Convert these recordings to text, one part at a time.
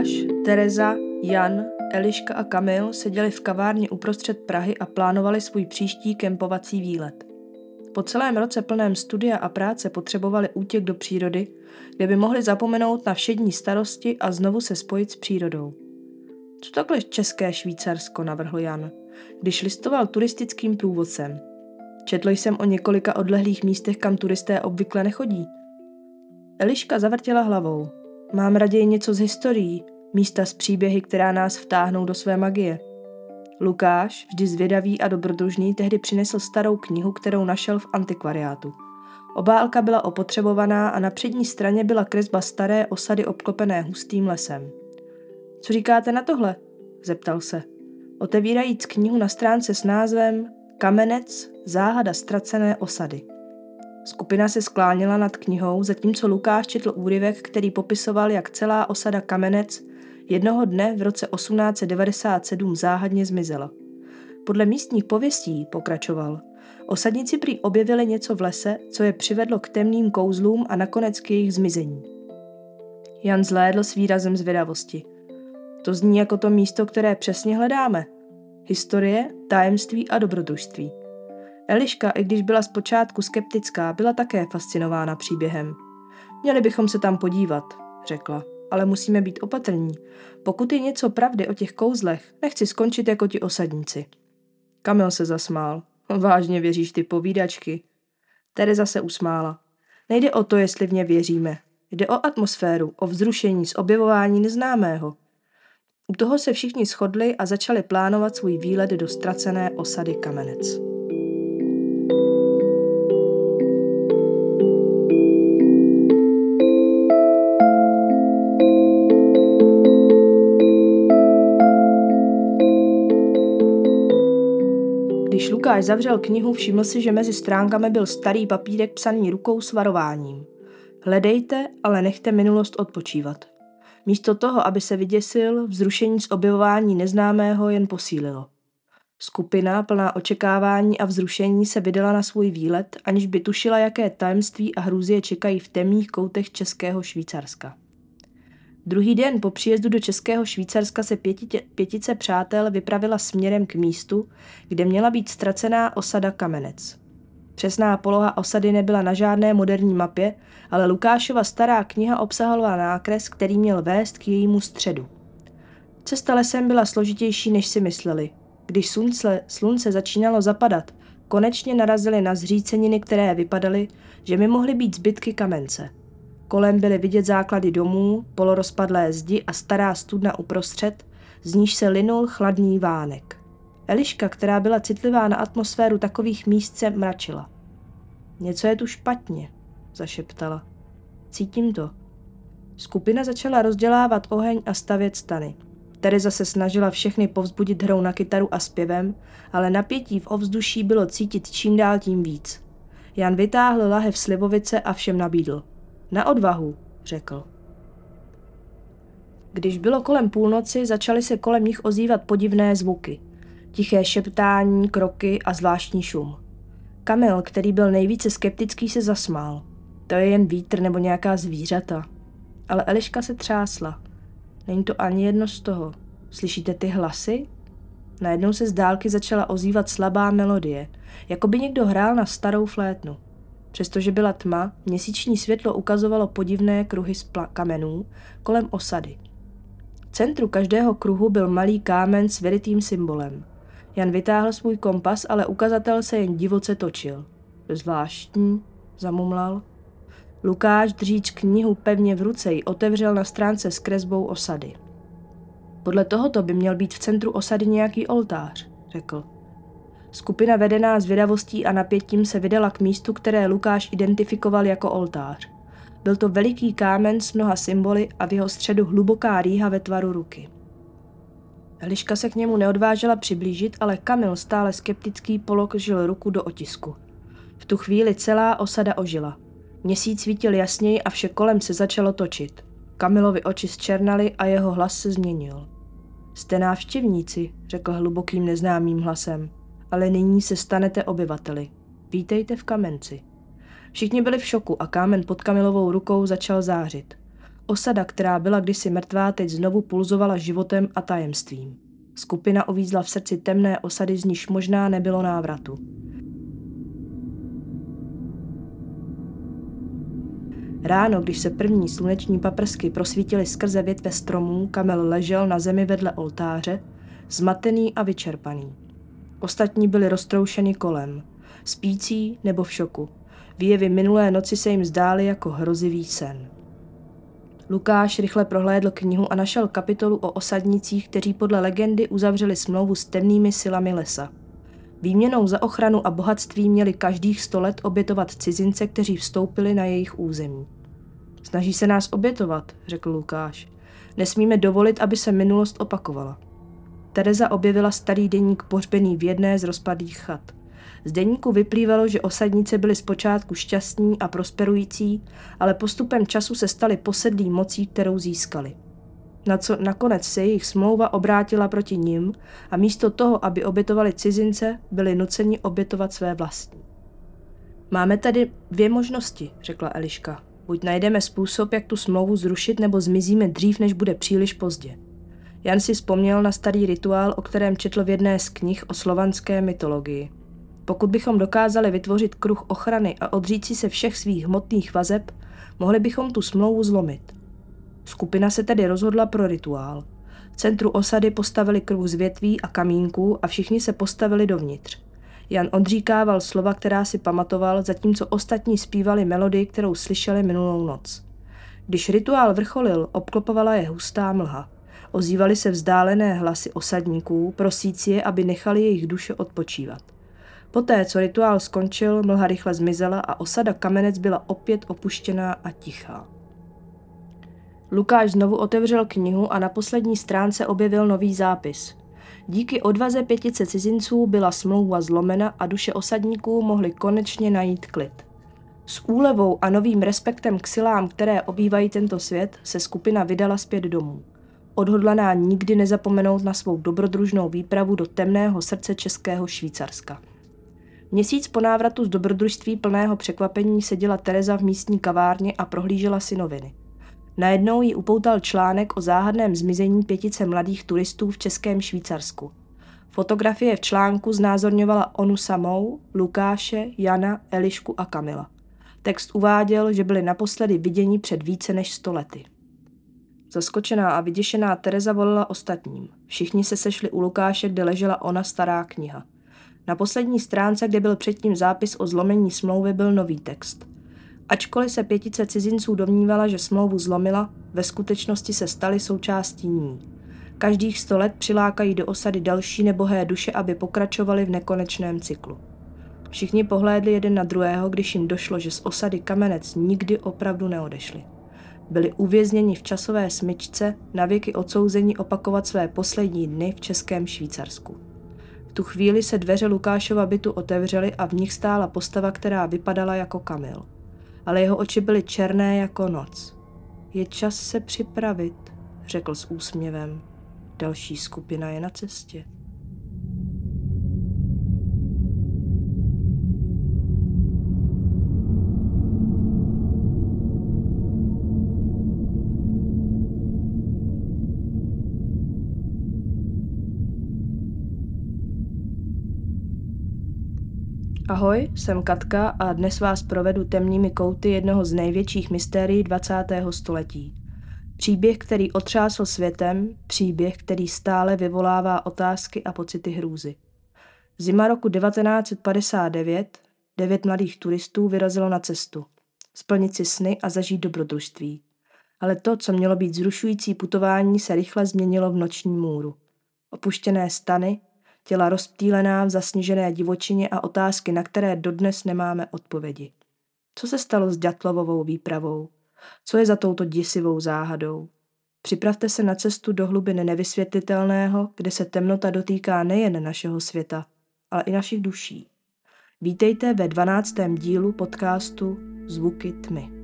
Lukáš, Tereza, Jan, Eliška a Kamil seděli v kavárně uprostřed Prahy a plánovali svůj příští kempovací výlet. Po celém roce plném studia a práce potřebovali útěk do přírody, kde by mohli zapomenout na všední starosti a znovu se spojit s přírodou. Co takhle české Švýcarsko, navrhl Jan, když listoval turistickým průvodcem. Četl jsem o několika odlehlých místech, kam turisté obvykle nechodí. Eliška zavrtěla hlavou. Mám raději něco z historií, místa z příběhy, která nás vtáhnou do své magie. Lukáš, vždy zvědavý a dobrodružný, tehdy přinesl starou knihu, kterou našel v antikvariátu. Obálka byla opotřebovaná a na přední straně byla kresba staré osady obklopené hustým lesem. Co říkáte na tohle? zeptal se. Otevírajíc knihu na stránce s názvem Kamenec, záhada ztracené osady. Skupina se skláněla nad knihou, zatímco Lukáš četl úryvek, který popisoval, jak celá osada Kamenec jednoho dne v roce 1897 záhadně zmizela. Podle místních pověstí, pokračoval, osadníci prý objevili něco v lese, co je přivedlo k temným kouzlům a nakonec k jejich zmizení. Jan zlédl s výrazem zvědavosti. To zní jako to místo, které přesně hledáme. Historie, tajemství a dobrodružství. Eliška, i když byla zpočátku skeptická, byla také fascinována příběhem. Měli bychom se tam podívat, řekla, ale musíme být opatrní. Pokud je něco pravdy o těch kouzlech, nechci skončit jako ti osadníci. Kamil se zasmál. Vážně věříš ty povídačky? Tereza se usmála. Nejde o to, jestli v ně věříme. Jde o atmosféru, o vzrušení z objevování neznámého. U toho se všichni shodli a začali plánovat svůj výlet do ztracené osady Kamenec. Lukáš zavřel knihu, všiml si, že mezi stránkami byl starý papírek psaný rukou s varováním. Hledejte, ale nechte minulost odpočívat. Místo toho, aby se vyděsil, vzrušení z objevování neznámého jen posílilo. Skupina, plná očekávání a vzrušení, se vydala na svůj výlet, aniž by tušila, jaké tajemství a hrůzy je čekají v temných koutech českého Švýcarska. Druhý den po příjezdu do Českého Švýcarska se pětitě, pětice přátel vypravila směrem k místu, kde měla být ztracená osada Kamenec. Přesná poloha osady nebyla na žádné moderní mapě, ale Lukášova stará kniha obsahovala nákres, který měl vést k jejímu středu. Cesta lesem byla složitější, než si mysleli. Když slunce, slunce začínalo zapadat, konečně narazili na zříceniny, které vypadaly, že by mohly být zbytky kamence – Kolem byly vidět základy domů, polorozpadlé zdi a stará studna uprostřed, z níž se linul chladný vánek. Eliška, která byla citlivá na atmosféru takových míst, se mračila. Něco je tu špatně, zašeptala. Cítím to. Skupina začala rozdělávat oheň a stavět stany. Tereza se snažila všechny povzbudit hrou na kytaru a zpěvem, ale napětí v ovzduší bylo cítit čím dál tím víc. Jan vytáhl lahev slivovice a všem nabídl. Na odvahu, řekl. Když bylo kolem půlnoci, začaly se kolem nich ozývat podivné zvuky. Tiché šeptání, kroky a zvláštní šum. Kamil, který byl nejvíce skeptický, se zasmál. To je jen vítr nebo nějaká zvířata. Ale Eliška se třásla. Není to ani jedno z toho. Slyšíte ty hlasy? Najednou se z dálky začala ozývat slabá melodie, jako by někdo hrál na starou flétnu. Přestože byla tma, měsíční světlo ukazovalo podivné kruhy z kamenů kolem osady. V centru každého kruhu byl malý kámen s veritým symbolem. Jan vytáhl svůj kompas, ale ukazatel se jen divoce točil. Zvláštní, zamumlal. Lukáš, držíč knihu pevně v ruce, ji otevřel na stránce s kresbou osady. Podle tohoto by měl být v centru osady nějaký oltář, řekl. Skupina vedená zvědavostí a napětím se vydala k místu, které Lukáš identifikoval jako oltář. Byl to veliký kámen s mnoha symboly a v jeho středu hluboká rýha ve tvaru ruky. Eliška se k němu neodvážela přiblížit, ale Kamil stále skeptický položil ruku do otisku. V tu chvíli celá osada ožila. Měsíc svítil jasněji a vše kolem se začalo točit. Kamilovi oči zčernaly a jeho hlas se změnil. Jste návštěvníci, řekl hlubokým neznámým hlasem ale nyní se stanete obyvateli. Vítejte v kamenci. Všichni byli v šoku a kámen pod Kamilovou rukou začal zářit. Osada, která byla kdysi mrtvá, teď znovu pulzovala životem a tajemstvím. Skupina uvízla v srdci temné osady, z níž možná nebylo návratu. Ráno, když se první sluneční paprsky prosvítily skrze větve stromů, Kamel ležel na zemi vedle oltáře, zmatený a vyčerpaný. Ostatní byli roztroušeni kolem, spící nebo v šoku. Výjevy minulé noci se jim zdály jako hrozivý sen. Lukáš rychle prohlédl knihu a našel kapitolu o osadnicích, kteří podle legendy uzavřeli smlouvu s temnými silami lesa. Výměnou za ochranu a bohatství měli každých sto let obětovat cizince, kteří vstoupili na jejich území. Snaží se nás obětovat, řekl Lukáš. Nesmíme dovolit, aby se minulost opakovala. Tereza objevila starý deník pohřbený v jedné z rozpadlých chat. Z deníku vyplývalo, že osadníci byli zpočátku šťastní a prosperující, ale postupem času se stali posedlí mocí, kterou získali. Na co nakonec se jejich smlouva obrátila proti nim a místo toho, aby obětovali cizince, byli nuceni obětovat své vlastní. Máme tady dvě možnosti, řekla Eliška. Buď najdeme způsob, jak tu smlouvu zrušit, nebo zmizíme dřív, než bude příliš pozdě. Jan si vzpomněl na starý rituál, o kterém četl v jedné z knih o slovanské mytologii. Pokud bychom dokázali vytvořit kruh ochrany a odříci se všech svých hmotných vazeb, mohli bychom tu smlouvu zlomit. Skupina se tedy rozhodla pro rituál. V centru osady postavili kruh z větví a kamínků a všichni se postavili dovnitř. Jan odříkával slova, která si pamatoval, zatímco ostatní zpívali melodii, kterou slyšeli minulou noc. Když rituál vrcholil, obklopovala je hustá mlha. Ozývaly se vzdálené hlasy osadníků, prosíci je, aby nechali jejich duše odpočívat. Poté, co rituál skončil, mlha rychle zmizela a osada kamenec byla opět opuštěná a tichá. Lukáš znovu otevřel knihu a na poslední stránce objevil nový zápis. Díky odvaze pětice cizinců byla smlouva zlomena a duše osadníků mohly konečně najít klid. S úlevou a novým respektem k silám, které obývají tento svět, se skupina vydala zpět domů. Odhodlaná nikdy nezapomenout na svou dobrodružnou výpravu do temného srdce českého Švýcarska. Měsíc po návratu z dobrodružství plného překvapení seděla Tereza v místní kavárně a prohlížela si noviny. Najednou ji upoutal článek o záhadném zmizení pětice mladých turistů v Českém Švýcarsku. Fotografie v článku znázorňovala onu samou, Lukáše, Jana, Elišku a Kamila. Text uváděl, že byli naposledy viděni před více než sto lety. Zaskočená a vyděšená Tereza volila ostatním. Všichni se sešli u Lukáše, kde ležela ona stará kniha. Na poslední stránce, kde byl předtím zápis o zlomení smlouvy, byl nový text. Ačkoliv se pětice cizinců domnívala, že smlouvu zlomila, ve skutečnosti se staly součástí ní. Každých sto let přilákají do osady další nebohé duše, aby pokračovali v nekonečném cyklu. Všichni pohlédli jeden na druhého, když jim došlo, že z osady kamenec nikdy opravdu neodešli. Byli uvězněni v časové smyčce, navěky odsouzení opakovat své poslední dny v Českém Švýcarsku. V tu chvíli se dveře Lukášova bytu otevřely a v nich stála postava, která vypadala jako Kamil ale jeho oči byly černé jako noc. Je čas se připravit, řekl s úsměvem. Další skupina je na cestě. Ahoj, jsem Katka a dnes vás provedu temnými kouty jednoho z největších mystérií 20. století. Příběh, který otřásl světem, příběh, který stále vyvolává otázky a pocity hrůzy. Zima roku 1959 devět mladých turistů vyrazilo na cestu. Splnit si sny a zažít dobrodružství. Ale to, co mělo být zrušující putování, se rychle změnilo v noční můru. Opuštěné stany, těla rozptýlená v zasněžené divočině a otázky, na které dodnes nemáme odpovědi. Co se stalo s Ďatlovovou výpravou? Co je za touto děsivou záhadou? Připravte se na cestu do hlubin nevysvětlitelného, kde se temnota dotýká nejen našeho světa, ale i našich duší. Vítejte ve 12. dílu podcastu Zvuky tmy.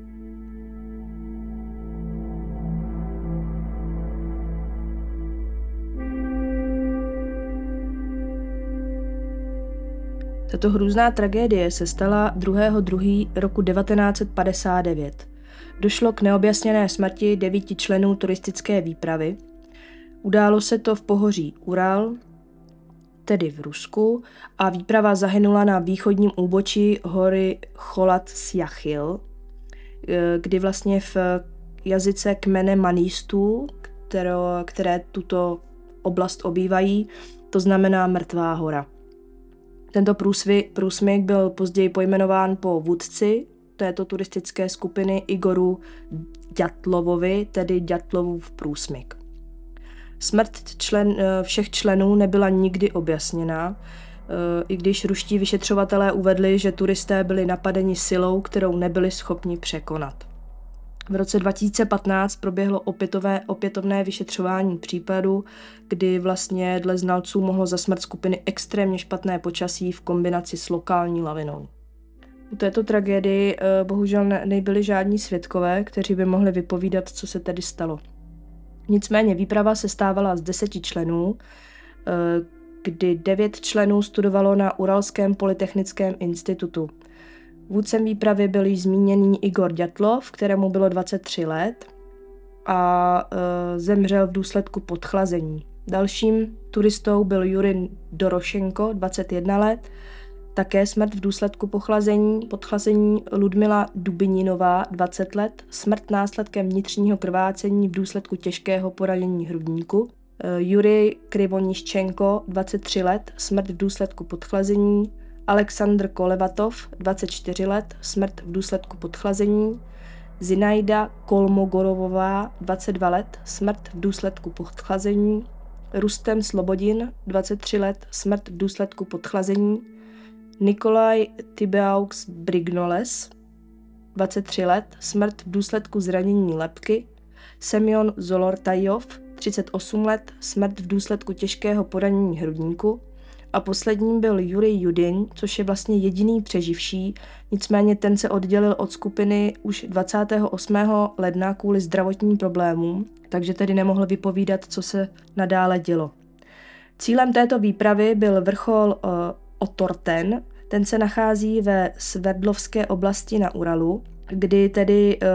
Tato hrůzná tragédie se stala 2. 2. roku 1959. došlo k neobjasněné smrti devíti členů turistické výpravy. Událo se to v pohoří Ural, tedy v Rusku, a výprava zahynula na východním úbočí hory Cholat Sjachil, eh, kdy vlastně v jazyce kmene manistů, které, které tuto oblast obývají, to znamená Mrtvá hora. Tento průsvy, průsmyk byl později pojmenován po vůdci této turistické skupiny Igoru Ďatlovovi, tedy Ďatlovův průsmyk. Smrt člen, eh, všech členů nebyla nikdy objasněná, eh, i když ruští vyšetřovatelé uvedli, že turisté byli napadeni silou, kterou nebyli schopni překonat. V roce 2015 proběhlo opětové, opětovné vyšetřování případu, kdy vlastně dle znalců mohlo za smrt skupiny extrémně špatné počasí v kombinaci s lokální lavinou. U této tragédii eh, bohužel nebyli žádní svědkové, kteří by mohli vypovídat, co se tedy stalo. Nicméně výprava se stávala z deseti členů, eh, kdy devět členů studovalo na Uralském polytechnickém institutu. Vůdcem výpravy byl již zmíněný Igor Ďatlov, kterému bylo 23 let a e, zemřel v důsledku podchlazení. Dalším turistou byl Jurin Dorošenko, 21 let, také smrt v důsledku pochlazení, podchlazení Ludmila Dubininová, 20 let, smrt následkem vnitřního krvácení v důsledku těžkého poranění hrudníku, e, Jurij Krivoniščenko, 23 let, smrt v důsledku podchlazení, Aleksandr Kolevatov, 24 let, smrt v důsledku podchlazení, Zinaida Kolmogorovová, 22 let, smrt v důsledku podchlazení, Rustem Slobodin, 23 let, smrt v důsledku podchlazení, Nikolaj Tibeaux Brignoles, 23 let, smrt v důsledku zranění lepky, Semyon Zolortajov, 38 let, smrt v důsledku těžkého poranění hrudníku, a posledním byl Jurij Judin, což je vlastně jediný přeživší, nicméně ten se oddělil od skupiny už 28. ledna kvůli zdravotním problémům, takže tedy nemohl vypovídat, co se nadále dělo. Cílem této výpravy byl vrchol uh, Otorten, ten se nachází ve Sverdlovské oblasti na Uralu, kdy tedy uh,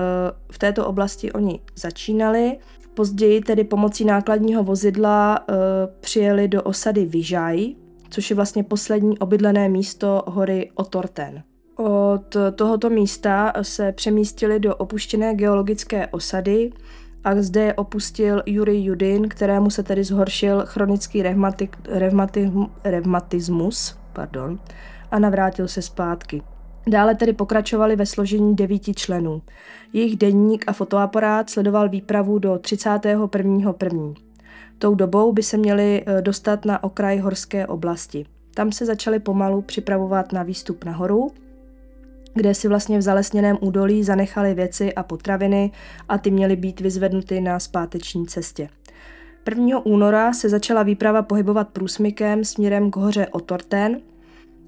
v této oblasti oni začínali. Později tedy pomocí nákladního vozidla uh, přijeli do osady Vyžaj, což je vlastně poslední obydlené místo hory Otorten. Od tohoto místa se přemístili do opuštěné geologické osady a zde je opustil Jurij Judin, kterému se tedy zhoršil chronický revmatik, revmati, revmatismus pardon, a navrátil se zpátky. Dále tedy pokračovali ve složení devíti členů. Jejich denník a fotoaparát sledoval výpravu do 31.1. Tou dobou by se měli eh, dostat na okraj horské oblasti. Tam se začali pomalu připravovat na výstup nahoru, kde si vlastně v zalesněném údolí zanechali věci a potraviny a ty měly být vyzvednuty na zpáteční cestě. 1. února se začala výprava pohybovat průsmykem směrem k hoře Otorten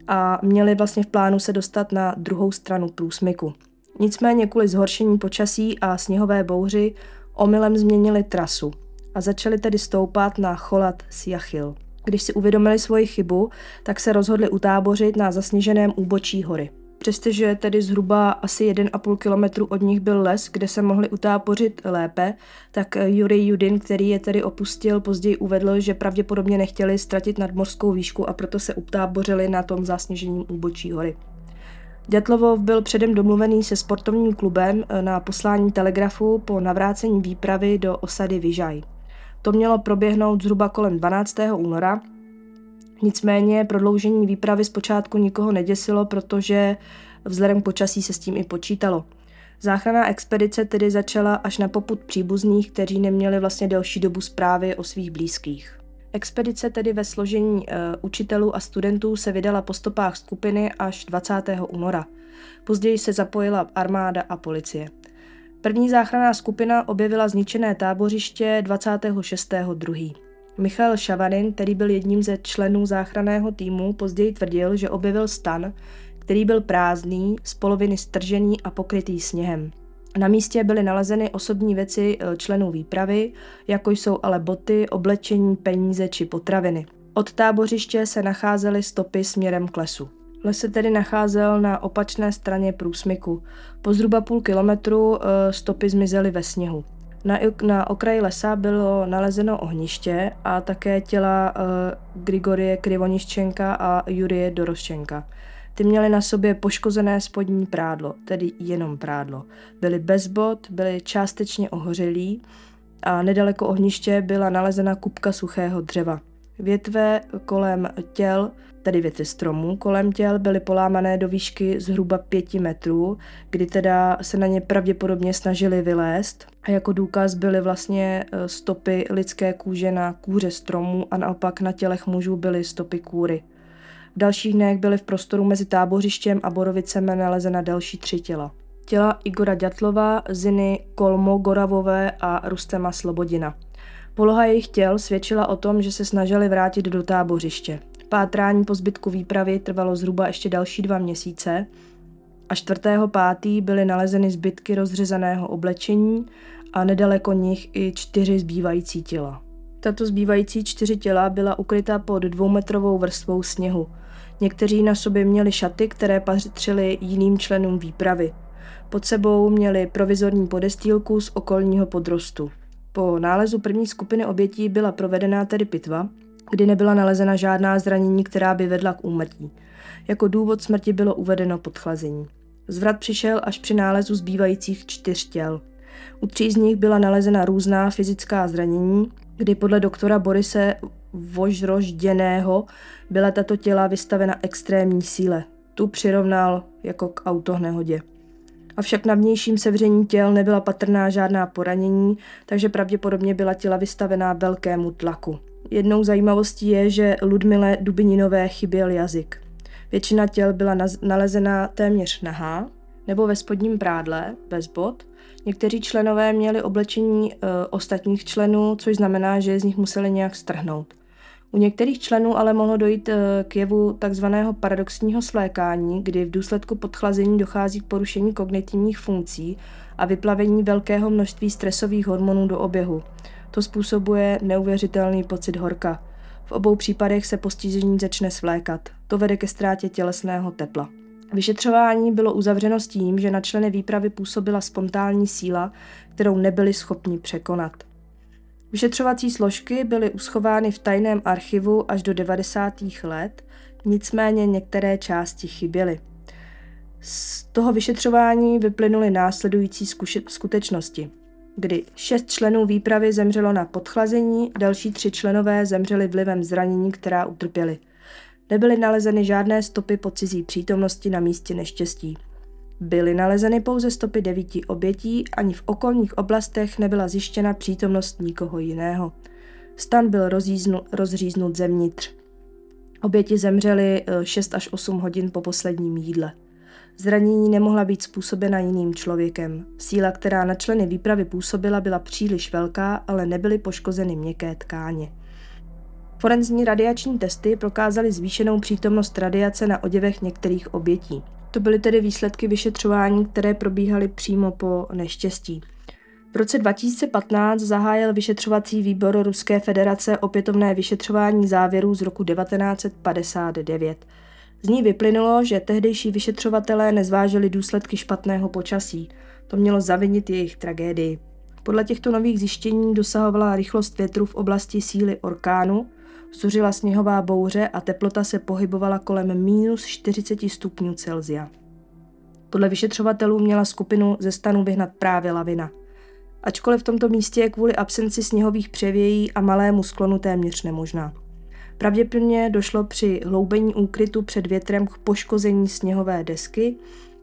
a měli vlastně v plánu se dostat na druhou stranu průsmyku. Nicméně kvůli zhoršení počasí a sněhové bouři omylem změnili trasu a začali tedy stoupat na Cholat Siachil. Když si uvědomili svoji chybu, tak se rozhodli utábořit na zasněženém úbočí hory. Přestože tedy zhruba asi 1,5 kilometru od nich byl les, kde se mohli utápořit lépe, tak Jurij Judin, který je tedy opustil, později uvedl, že pravděpodobně nechtěli ztratit nadmořskou výšku a proto se utábořili na tom zasněžením úbočí hory. Dětlovov byl předem domluvený se sportovním klubem na poslání telegrafu po navrácení výpravy do osady Vyžaj. To mělo proběhnout zhruba kolem 12. února. Nicméně prodloužení výpravy zpočátku nikoho neděsilo, protože vzhledem k počasí se s tím i počítalo. Záchranná expedice tedy začala až na poput příbuzných, kteří neměli vlastně delší dobu zprávy o svých blízkých. Expedice tedy ve složení uh, učitelů a studentů se vydala po stopách skupiny až 20. února. Později se zapojila armáda a policie. První záchranná skupina objevila zničené tábořiště 26.2. Michal Šavarin, který byl jedním ze členů záchranného týmu, později tvrdil, že objevil stan, který byl prázdný, z poloviny stržený a pokrytý sněhem. Na místě byly nalezeny osobní věci e, členů výpravy, jako jsou ale boty, oblečení, peníze či potraviny. Od tábořiště se nacházely stopy směrem k lesu. Les se tedy nacházel na opačné straně průsmyku. Po zhruba půl kilometru eh, stopy zmizely ve sněhu. Na, na okraji lesa bylo nalezeno ohniště a také těla uh, Grigorie Krivoniščenka a Jurie Doroščenka. Ty měly na sobě poškozené spodní prádlo, tedy jenom prádlo. Byly bez bod, byly částečně ohořelí a nedaleko ohniště byla nalezena kupka suchého dřeva. Větve kolem těl, tedy větve stromů kolem těl, byly polámané do výšky zhruba pěti metrů, kdy teda se na ně pravděpodobně snažili vylézt. A jako důkaz byly vlastně e, stopy lidské kůže na kůře stromů a naopak na tělech mužů byly stopy kůry. V dalších dnech byly v prostoru mezi tábořištěm a Borovicem nalezena další tři těla. Těla Igora Ďatlova, Ziny Kolmo Goravové a Rustema Slobodina. Poloha jejich těl svědčila o tom, že se snažili vrátit do tábořiště. Pátrání po zbytku výpravy trvalo zhruba ještě další dva měsíce a 4.5. byly nalezeny zbytky rozřezaného oblečení a nedaleko nich i čtyři zbývající těla. Tato zbývající čtyři těla byla ukryta pod dvoumetrovou vrstvou sněhu. Někteří na sobě měli šaty, které patřily jiným členům výpravy. Pod sebou měli provizorní podestýlku z okolního podrostu. Po nálezu první skupiny obětí byla provedena tedy pitva, kdy nebyla nalezena žádná zranění, která by vedla k úmrtí. Jako důvod smrti bylo uvedeno podchlazení. Zvrat přišel až při nálezu zbývajících čtyř těl. U tří z nich byla nalezena různá fyzická zranění, kdy podle doktora Borise Vožrožděného byla tato těla vystavena extrémní síle. Tu přirovnal jako k autohnehodě. Avšak na vnějším sevření těl nebyla patrná žádná poranění, takže pravděpodobně byla těla vystavená velkému tlaku. Jednou zajímavostí je, že Ludmile Dubininové chyběl jazyk. Většina těl byla nalezena téměř nahá nebo ve spodním prádle, bez bod. Někteří členové měli oblečení e, ostatních členů, což znamená, že z nich museli nějak strhnout. U některých členů ale mohlo dojít eh, k jevu takzvaného paradoxního svlékání, kdy v důsledku podchlazení dochází k porušení kognitivních funkcí a vyplavení velkého množství stresových hormonů do oběhu. To způsobuje neuvěřitelný pocit horka. V obou případech se postižení začne svlékat. To vede ke ztrátě tělesného tepla. Vyšetřování bylo uzavřeno s tím, že na členy výpravy působila spontánní síla, kterou nebyli schopni překonat. Vyšetřovací složky byly uschovány v tajném archivu až do 90. let, nicméně některé části chyběly. Z toho vyšetřování vyplynuly následující skutečnosti, kdy šest členů výpravy zemřelo na podchlazení, další tři členové zemřeli vlivem zranění, která utrpěli. Nebyly nalezeny žádné stopy po cizí přítomnosti na místě neštěstí. Byly nalezeny pouze stopy devíti obětí, ani v okolních oblastech nebyla zjištěna přítomnost nikoho jiného. Stan byl rozříznut zevnitř. Oběti zemřely 6 eh, až 8 hodin po posledním jídle. Zranění nemohla být způsobena jiným člověkem. Síla, která na členy výpravy působila, byla příliš velká, ale nebyly poškozeny měkké tkáně. Forenzní radiační testy prokázaly zvýšenou přítomnost radiace na oděvech některých obětí. To byly tedy výsledky vyšetřování, které probíhaly přímo po neštěstí. V roce 2015 zahájil vyšetřovací výbor Ruské federace opětovné vyšetřování závěrů z roku 1959. Z ní vyplynulo, že tehdejší vyšetřovatelé nezvážili důsledky špatného počasí. To mělo zavinit jejich tragédii. Podle těchto nových zjištění dosahovala rychlost větru v oblasti síly orkánu, Zuřila sněhová bouře a teplota se pohybovala kolem minus 40 stupňů Celzia. Podle vyšetřovatelů měla skupinu ze stanu vyhnat právě lavina. Ačkoliv v tomto místě je kvůli absenci sněhových převějí a malému sklonu téměř nemožná. Pravděpodobně došlo při hloubení úkrytu před větrem k poškození sněhové desky,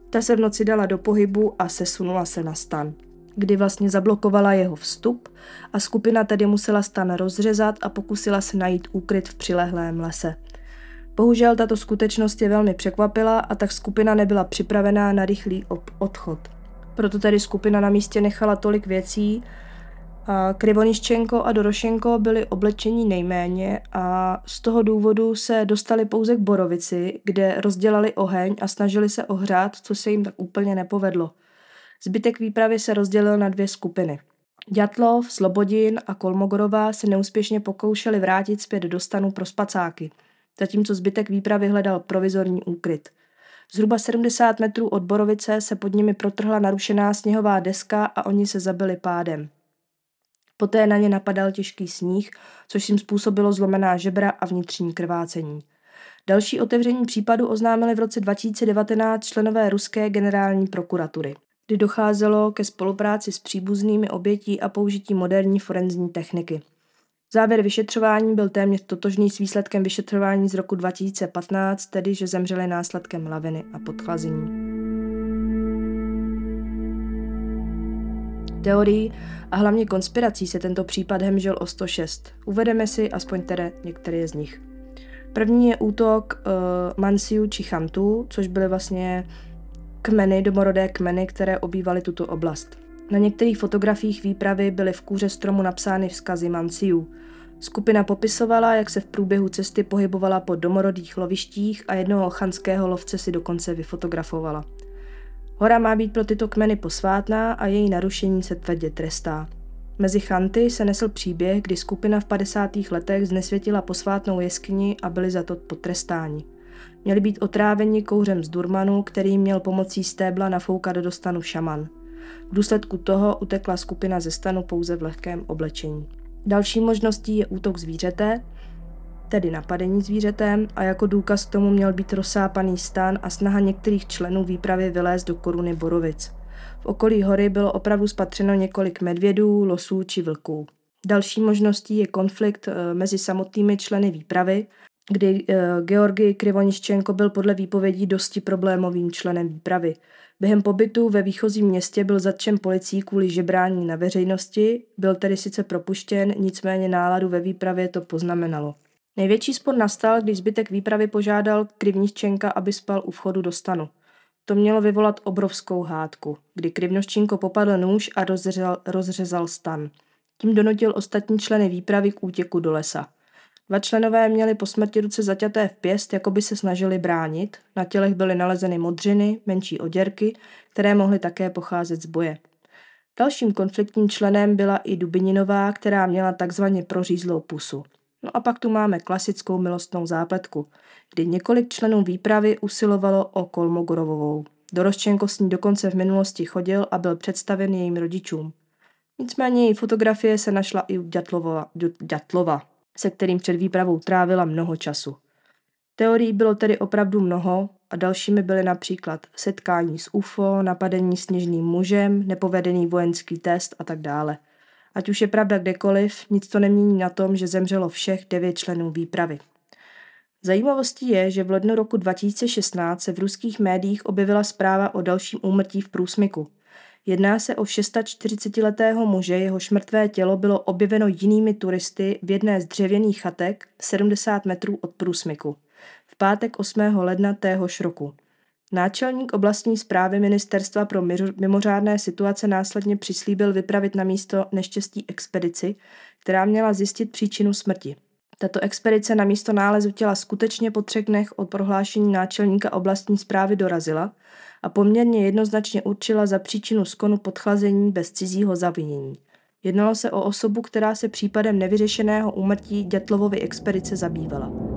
ta se v noci dala do pohybu a sesunula se na stan kdy vlastně zablokovala jeho vstup a skupina tedy musela stan rozřezat a pokusila se najít úkryt v přilehlém lese. Bohužel tato skutečnost je velmi překvapila a tak skupina nebyla připravená na rychlý odchod. Proto tedy skupina na místě nechala tolik věcí. Krivoniščenko a Dorošenko byli oblečení nejméně a z toho důvodu se dostali pouze k Borovici, kde rozdělali oheň a snažili se ohřát, co se jim tak úplně nepovedlo. Zbytek výpravy se rozdělil na dvě skupiny. Ďatlov, Slobodin a Kolmogorová se neúspěšně pokoušeli vrátit zpět do stanu pro spacáky. zatímco zbytek výpravy hledal provizorní úkryt. Zhruba 70 metrů od Borovice se pod nimi protrhla narušená sněhová deska a oni se zabili pádem. Poté na ně napadal těžký sníh, což jim způsobilo zlomená žebra a vnitřní krvácení. Další otevření případu oznámili v roce 2019 členové ruské generální prokuratury, kdy docházelo ke spolupráci s příbuznými obětí a použití moderní forenzní techniky. Závěr vyšetřování byl téměř totožný s výsledkem vyšetřování z roku 2015, tedy že zemřeli následkem laviny a podchlazení. Teorií a hlavně konspirací se tento případ hemžil o 106. Uvedeme si aspoň tedy některé z nich. První je útok uh, Mansiu či Chantu, což byly vlastně kmeny, domorodé kmeny, které obývaly tuto oblast. Na některých fotografiích výpravy byly v kůře stromu napsány vzkazy Mansiu. Skupina popisovala, jak se v průběhu cesty pohybovala po domorodých lovištích a jednoho chanského lovce si dokonce vyfotografovala. Hora má být pro tyto kmeny posvátná a její narušení se tvrdě trestá. Mezi Chanty se nesl příběh, kdy skupina v 50. letech znesvětila posvátnou jeskyni a byli za to potrestáni. Měli být otráveni kouřem z durmanu, který měl pomocí stébla nafoukat do stanu šaman. V důsledku toho utekla skupina ze stanu pouze v lehkém oblečení. Další možností je útok zvířete, tedy napadení zvířetem, a jako důkaz k tomu měl být rozsápaný stan a snaha některých členů výpravy vylézt do koruny Borovic. V okolí hory bylo opravdu spatřeno několik medvědů, losů či vlků. Další možností je konflikt eh, mezi samotnými členy výpravy, kdy eh, Georgi Krivoniščenko byl podle výpovědí dosti problémovým členem výpravy. Během pobytu ve výchozím městě byl zatčen policií kvůli žebrání na veřejnosti, byl tedy sice propuštěn, nicméně náladu ve výpravě to poznamenalo. Největší spor nastal, když zbytek výpravy požádal Krivniččenka, aby spal u vchodu do stanu. To mělo vyvolat obrovskou hádku, kdy Krivnoščinko popadl nůž a rozřezal, rozřezal stan. Tím donutil ostatní členy výpravy k útěku do lesa. Dva členové měli po smrti ruce zaťaté v pěst, jako by se snažili bránit. Na tělech byly nalezeny modřiny, menší oděrky, které mohly také pocházet z boje. Dalším konfliktním členem byla i Dubininová, která měla takzvaně prořízlou pusu. No a pak tu máme klasickou milostnou zápletku, kdy několik členů výpravy usilovalo o Kolmogorovovou. Doroščenko s ní dokonce v minulosti chodil a byl představen jejím rodičům. Nicméně její fotografie se našla i u Ďatlova, Ďatlova se kterým před výpravou trávila mnoho času. Teorií bylo tedy opravdu mnoho a dalšími byly například setkání s UFO, napadení sněžným mužem, nepovedený vojenský test a tak dále – Ať už je pravda kdekoliv, nic to nemění na tom, že zemřelo všech devět členů výpravy. Zajímavostí je, že v lednu roku 2016 se v ruských médiích objevila zpráva o dalším úmrtí v průsmyku. Jedná se o 640-letého muže, jehož mrtvé tělo bylo objeveno jinými turisty v jedné z dřevěných chatek 70 metrů od průsmyku. V pátek 8. ledna téhož roku. Náčelník oblastní zprávy Ministerstva pro mimořádné situace následně přislíbil vypravit na místo neštěstí expedici, která měla zjistit příčinu smrti. Tato expedice na místo nálezu těla skutečně po třech dnech od prohlášení náčelníka oblastní zprávy dorazila a poměrně jednoznačně určila za příčinu skonu podchlazení bez cizího zavinění. Jednalo se o osobu, která se případem nevyřešeného úmrtí Dětlovovy expedice zabývala.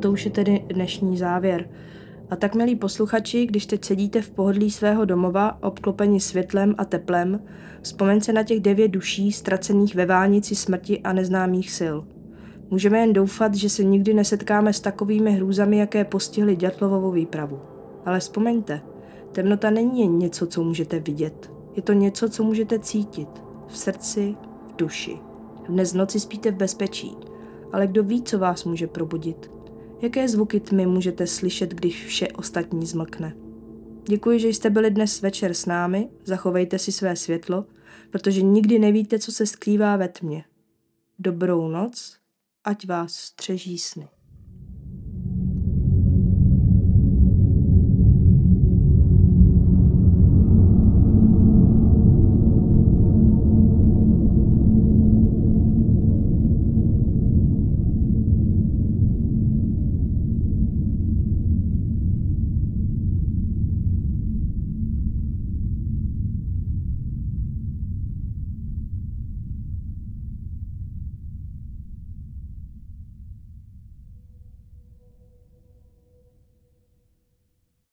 To už je tedy dnešní závěr. A tak, milí posluchači, když teď sedíte v pohodlí svého domova, obklopeni světlem a teplem, vzpomeňte na těch devět duší ztracených ve vánici smrti a neznámých sil. Můžeme jen doufat, že se nikdy nesetkáme s takovými hrůzami, jaké postihly Ďatlovovou výpravu. Ale vzpomeňte, temnota není jen něco, co můžete vidět. Je to něco, co můžete cítit. V srdci, v duši. Dnes noci spíte v bezpečí, ale kdo ví, co vás může probudit? Jaké zvuky tmy můžete slyšet, když vše ostatní zmlkne? Děkuji, že jste byli dnes večer s námi, zachovejte si své světlo, protože nikdy nevíte, co se skrývá ve tmě. Dobrou noc, ať vás střeží sny.